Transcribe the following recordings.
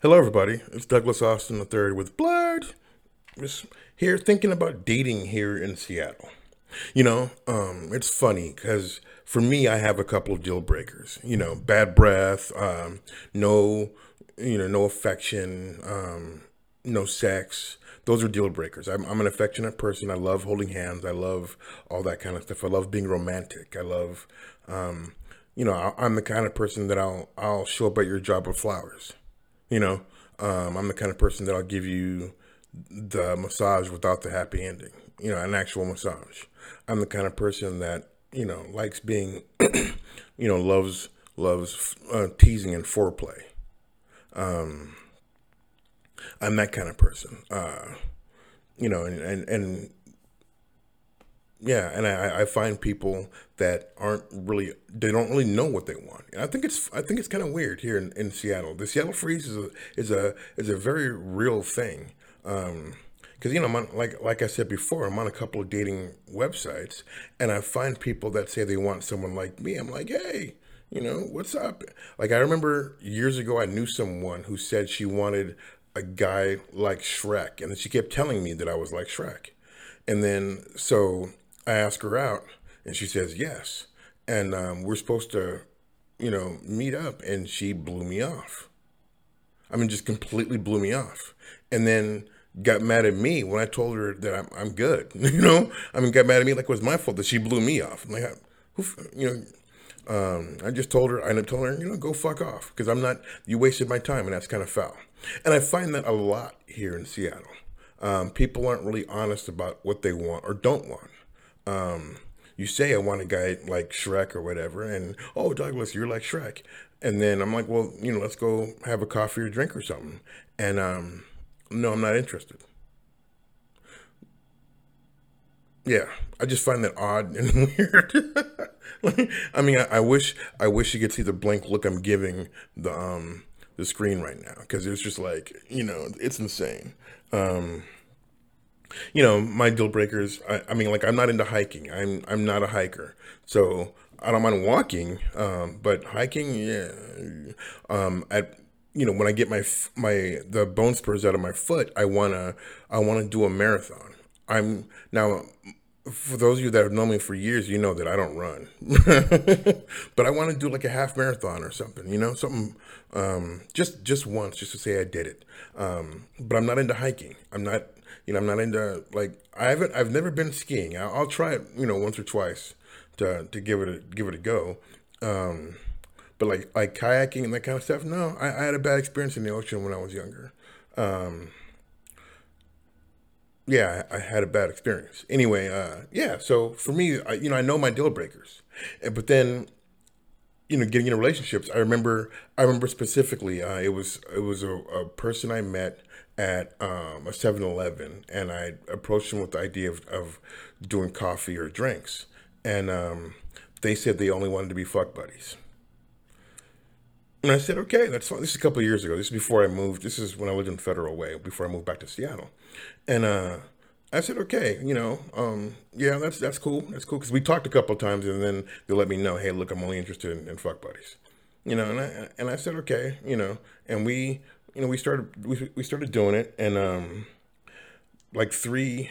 Hello, everybody. It's Douglas Austin III with Blood. Just here thinking about dating here in Seattle. You know, um, it's funny because for me, I have a couple of deal breakers. You know, bad breath, um, no, you know, no affection, um, no sex. Those are deal breakers. I'm, I'm an affectionate person. I love holding hands. I love all that kind of stuff. I love being romantic. I love, um, you know, I, I'm the kind of person that I'll I'll show up at your job with flowers. You know, um, I'm the kind of person that I'll give you the massage without the happy ending. You know, an actual massage. I'm the kind of person that you know likes being, you know, loves loves uh, teasing and foreplay. Um, I'm that kind of person. Uh, you know, and, and and yeah, and I, I find people that aren't really they don't really know what they want. And I think it's I think it's kind of weird here in, in Seattle. The Seattle freeze is a is a is a very real thing. Um, because you know, I'm like like I said before, I'm on a couple of dating websites, and I find people that say they want someone like me. I'm like, hey, you know, what's up? Like I remember years ago, I knew someone who said she wanted a guy like Shrek, and she kept telling me that I was like Shrek, and then so I ask her out, and she says yes. And um, we're supposed to, you know, meet up, and she blew me off. I mean, just completely blew me off. And then got mad at me when I told her that I'm, I'm good. You know, I mean, got mad at me like it was my fault that she blew me off. I'm like, who, you know, um, I just told her, I told her, you know, go fuck off because I'm not, you wasted my time and that's kind of foul. And I find that a lot here in Seattle. Um, people aren't really honest about what they want or don't want um, you say I want a guy like Shrek or whatever, and oh Douglas, you're like Shrek, and then I'm like, well, you know, let's go have a coffee or drink or something, and um, no, I'm not interested. Yeah, I just find that odd and weird. I mean, I, I, wish I wish you could see the blank look I'm giving the um the screen right now because it's just like you know it's insane. Um, you know, my deal breakers. I, I, mean, like I'm not into hiking. I'm I'm not a hiker, so I don't mind walking. Um, but hiking, yeah. Um, at you know, when I get my my the bone spurs out of my foot, I wanna I wanna do a marathon. I'm now. For those of you that have known me for years, you know that I don't run, but I want to do like a half marathon or something. You know, something um, just just once, just to say I did it. Um, but I'm not into hiking. I'm not you know, I'm not into like I haven't. I've never been skiing. I'll, I'll try it. You know, once or twice to to give it a give it a go. Um, but like like kayaking and that kind of stuff. No, I, I had a bad experience in the ocean when I was younger. Um, yeah, I, I had a bad experience. Anyway, uh, yeah. So for me, I, you know, I know my deal breakers, but then you know, getting into relationships, I remember, I remember specifically, uh, it was, it was a, a person I met at um, a 7-Eleven, and I approached them with the idea of, of doing coffee or drinks, and um, they said they only wanted to be fuck buddies. And I said, okay, that's fine. This is a couple of years ago. This is before I moved. This is when I lived in Federal Way, before I moved back to Seattle. And uh, I said, okay, you know, um, yeah, that's that's cool. That's cool because we talked a couple times, and then they let me know, hey, look, I'm only interested in, in fuck buddies, you know. And I and I said, okay, you know, and we, you know, we started we we started doing it, and um, like three,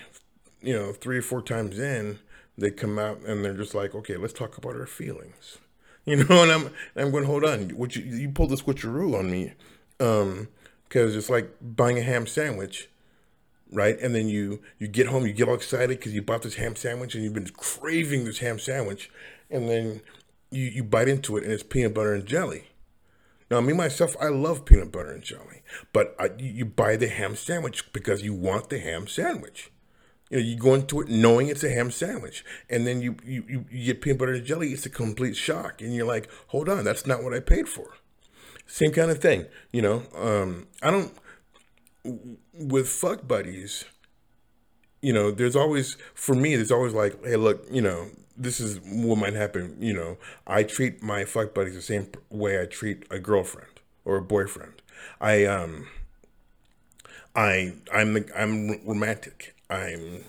you know, three or four times in, they come out and they're just like, okay, let's talk about our feelings, you know. And I'm and I'm going, hold on, what you you pulled this switcheroo on me, um, because it's like buying a ham sandwich right? And then you you get home, you get all excited because you bought this ham sandwich and you've been craving this ham sandwich, and then you you bite into it and it's peanut butter and jelly. Now, me myself, I love peanut butter and jelly, but I, you buy the ham sandwich because you want the ham sandwich. You know, you go into it knowing it's a ham sandwich, and then you, you, you get peanut butter and jelly. It's a complete shock, and you're like, "Hold on, that's not what I paid for." Same kind of thing, you know. Um, I don't with fuck buddies, you know, there's always for me, there's always like, hey, look, you know, this is what might happen. You know, I treat my fuck buddies the same way I treat a girlfriend or a boyfriend. I um, I I'm the, I'm romantic. I'm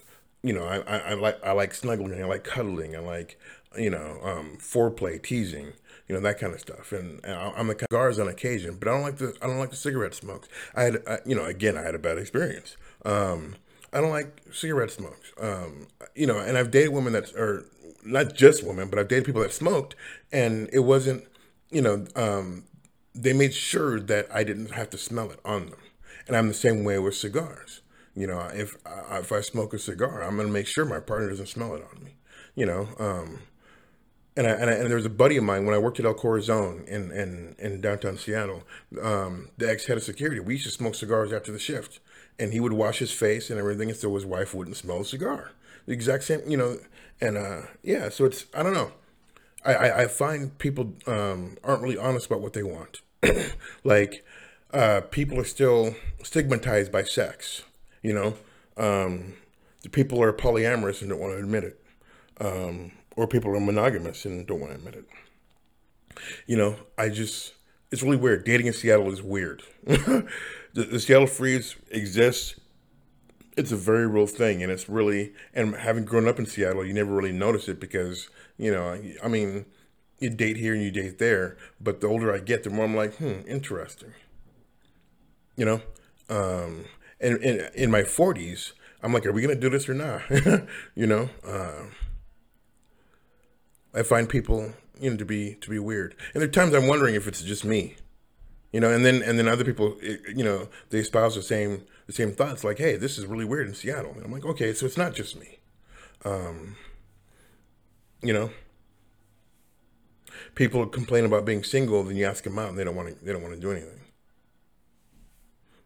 you know, I, I, I like I like snuggling, I like cuddling, I like you know um, foreplay, teasing, you know that kind of stuff. And, and I'm a cigars on occasion, but I don't like the I don't like the cigarette smokes. I had I, you know again I had a bad experience. Um, I don't like cigarette smokes. Um, you know, and I've dated women that are not just women, but I've dated people that smoked, and it wasn't you know um, they made sure that I didn't have to smell it on them. And I'm the same way with cigars. You know, if if I smoke a cigar, I'm gonna make sure my partner doesn't smell it on me. You know, um, and I, and, I, and there was a buddy of mine when I worked at El Corazon in in, in downtown Seattle. Um, the ex head of security, we used to smoke cigars after the shift, and he would wash his face and everything, and so his wife wouldn't smell the cigar. The exact same, you know, and uh, yeah. So it's I don't know. I, I, I find people um, aren't really honest about what they want. like uh, people are still stigmatized by sex. You know, um, the people are polyamorous and don't want to admit it, um, or people are monogamous and don't want to admit it. You know, I just it's really weird. Dating in Seattle is weird. the, the Seattle Freeze exists. It's a very real thing, and it's really and having grown up in Seattle, you never really notice it because you know, I mean, you date here and you date there, but the older I get, the more I'm like, hmm, interesting. You know, um, and, and in my 40s, I'm like, are we gonna do this or not? you know, uh, I find people, you know, to be to be weird, and there are times I'm wondering if it's just me, you know, and then and then other people, you know, they espouse the same the same thoughts, like, hey, this is really weird in Seattle, and I'm like, okay, so it's not just me, um, you know. People complain about being single, then you ask them out, and they don't want to. They don't want to do anything.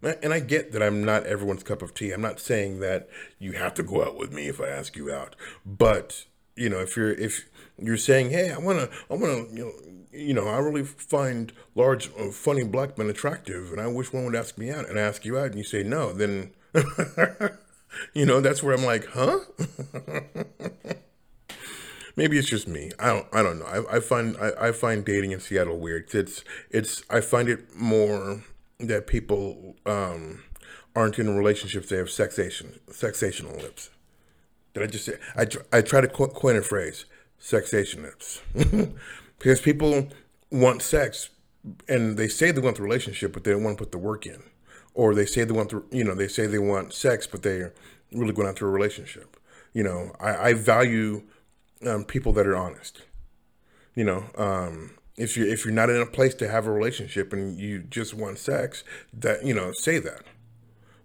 And I get that I'm not everyone's cup of tea. I'm not saying that you have to go out with me if I ask you out. But you know, if you're if you're saying, "Hey, I want to, I want to," you know, you know, I really find large, uh, funny black men attractive, and I wish one would ask me out, and ask you out, and you say no, then, you know, that's where I'm like, huh? Maybe it's just me. I don't. I don't know. I, I find I, I find dating in Seattle weird. It's it's. I find it more that people um, aren't in relationships. They have sexation, sexational lips. Did I just say? I, tr- I try to co- coin a phrase, sexation lips, because people want sex, and they say they want the relationship, but they don't want to put the work in, or they say they want the, you know, they say they want sex, but they're really going after a relationship. You know, I, I value um, people that are honest. You know, um, if you if you're not in a place to have a relationship and you just want sex, that you know, say that.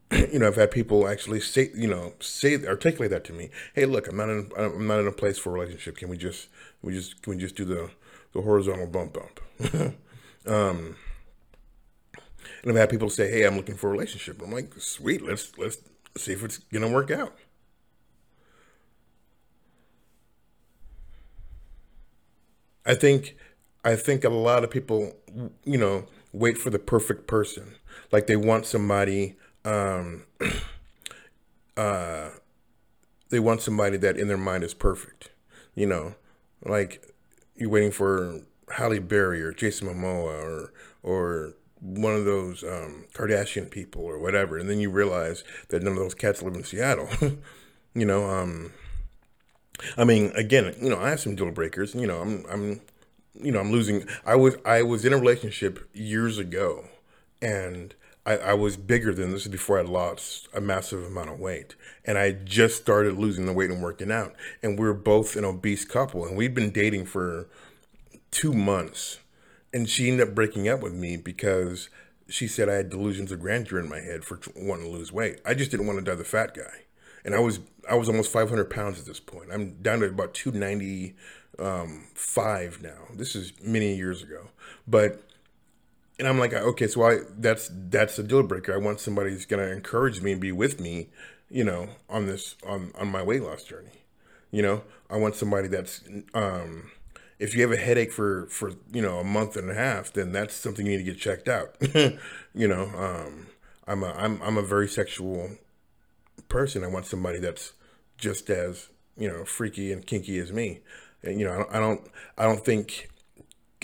you know, I've had people actually say, you know, say articulate that to me. Hey, look, I'm not in I'm not in a place for a relationship. Can we just we just can we just do the the horizontal bump bump? um, and I've had people say, "Hey, I'm looking for a relationship." I'm like, "Sweet, let's let's see if it's gonna work out." I think I think a lot of people, you know, wait for the perfect person. Like they want somebody, um, uh, they want somebody that in their mind is perfect. You know, like you're waiting for Halle Berry or Jason Momoa or or one of those um, Kardashian people or whatever, and then you realize that none of those cats live in Seattle. you know, um, I mean, again, you know, I have some deal breakers. You know, I'm I'm you know, I'm losing. I was I was in a relationship years ago, and I, I was bigger than this before I lost a massive amount of weight, and I just started losing the weight and working out. And we were both an obese couple, and we'd been dating for two months, and she ended up breaking up with me because she said I had delusions of grandeur in my head for wanting to lose weight. I just didn't want to die the fat guy, and I was I was almost 500 pounds at this point. I'm down to about 290 um, now. This is many years ago, but and I'm like, okay, so I that's that's a deal breaker. I want somebody who's gonna encourage me and be with me, you know, on this on on my weight loss journey. You know, I want somebody that's um, if you have a headache for for you know a month and a half, then that's something you need to get checked out. you know, um, I'm a I'm I'm a very sexual person. I want somebody that's just as you know freaky and kinky as me And you know, I don't, I don't, I don't think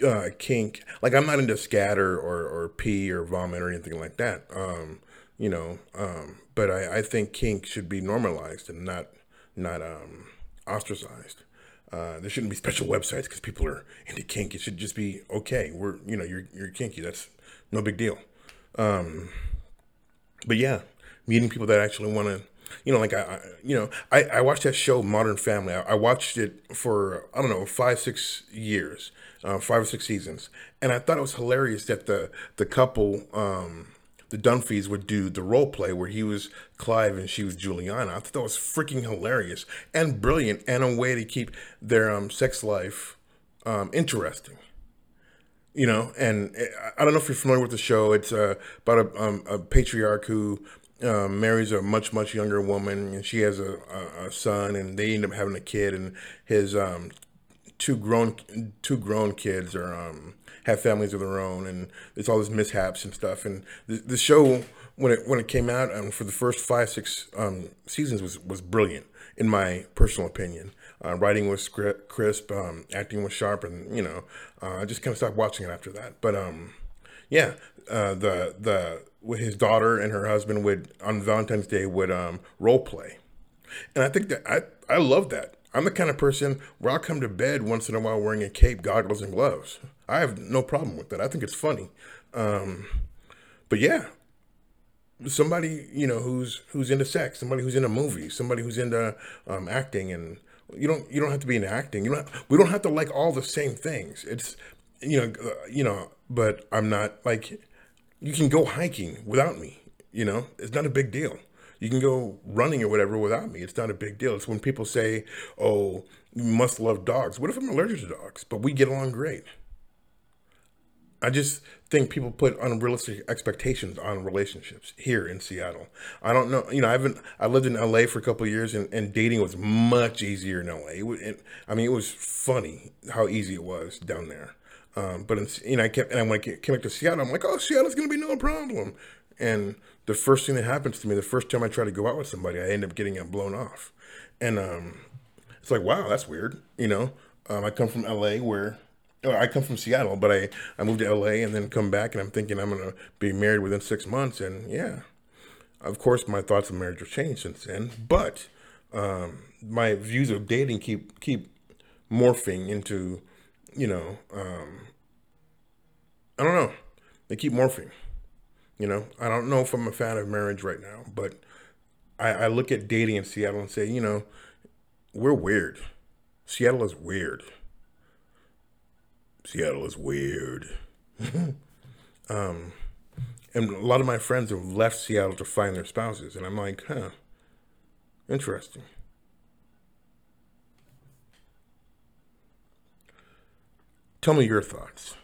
uh, kink. Like I'm not into scatter or or pee or vomit or anything like that. Um, you know, um, but I, I think kink should be normalized and not not um, ostracized. Uh, there shouldn't be special websites because people are into kink. It should just be okay. We're you know you're you're kinky. That's no big deal. Um, but yeah, meeting people that actually want to, you know, like I, I, you know, I, I watched that show Modern Family. I, I watched it for I don't know five six years, uh, five or six seasons, and I thought it was hilarious that the the couple. Um, the Dunphys would do the role play where he was Clive and she was Juliana. I thought that was freaking hilarious and brilliant and a way to keep their um, sex life um, interesting. You know, and eh, I don't know if you're familiar with the show. It's uh, about a, um, a, patriarch who um, marries a much much younger woman, and she has a, a, a, son, and they end up having a kid, and his um, two grown two grown kids are um, have families of their own, and it's all these mishaps and stuff. And the, the show when it when it came out, um, for the first five six um, seasons was was brilliant in my personal opinion. Uh, writing was crisp, um, acting was sharp, and you know, uh, I just kind of stopped watching it after that. But um, yeah, uh, the the his daughter and her husband would on Valentine's Day would um, role play, and I think that I I love that. I'm the kind of person where I'll come to bed once in a while wearing a cape, goggles, and gloves. I have no problem with that. I think it's funny. Um, but yeah, somebody you know who's who's into sex, somebody who's into movies, somebody who's into um, acting, and you don't you don't have to be into acting. You don't. We don't have to like all the same things. It's you know uh, you know. But I'm not like you can go hiking without me. You know, it's not a big deal. You can go running or whatever without me. It's not a big deal. It's when people say, "Oh, you must love dogs." What if I'm allergic to dogs? But we get along great. I just think people put unrealistic expectations on relationships here in Seattle. I don't know, you know, I haven't. I lived in LA for a couple years, and, and, dating was much easier in LA. It, it, I mean, it was funny how easy it was down there. Um, but in, you know, I kept and I when I came back to Seattle, I'm like, oh, Seattle's gonna be no problem. And the first thing that happens to me, the first time I try to go out with somebody, I end up getting it blown off. And um, it's like, wow, that's weird. You know, um, I come from LA where, I come from Seattle, but I, I moved to LA and then come back and I'm thinking I'm going to be married within six months. And yeah, of course, my thoughts of marriage have changed since then. But um, my views of dating keep, keep morphing into, you know, um, I don't know. They keep morphing. You know, I don't know if I'm a fan of marriage right now, but I, I look at dating in Seattle and say, you know, we're weird. Seattle is weird. Seattle is weird. um, and a lot of my friends have left Seattle to find their spouses, and I'm like, huh, interesting. Tell me your thoughts.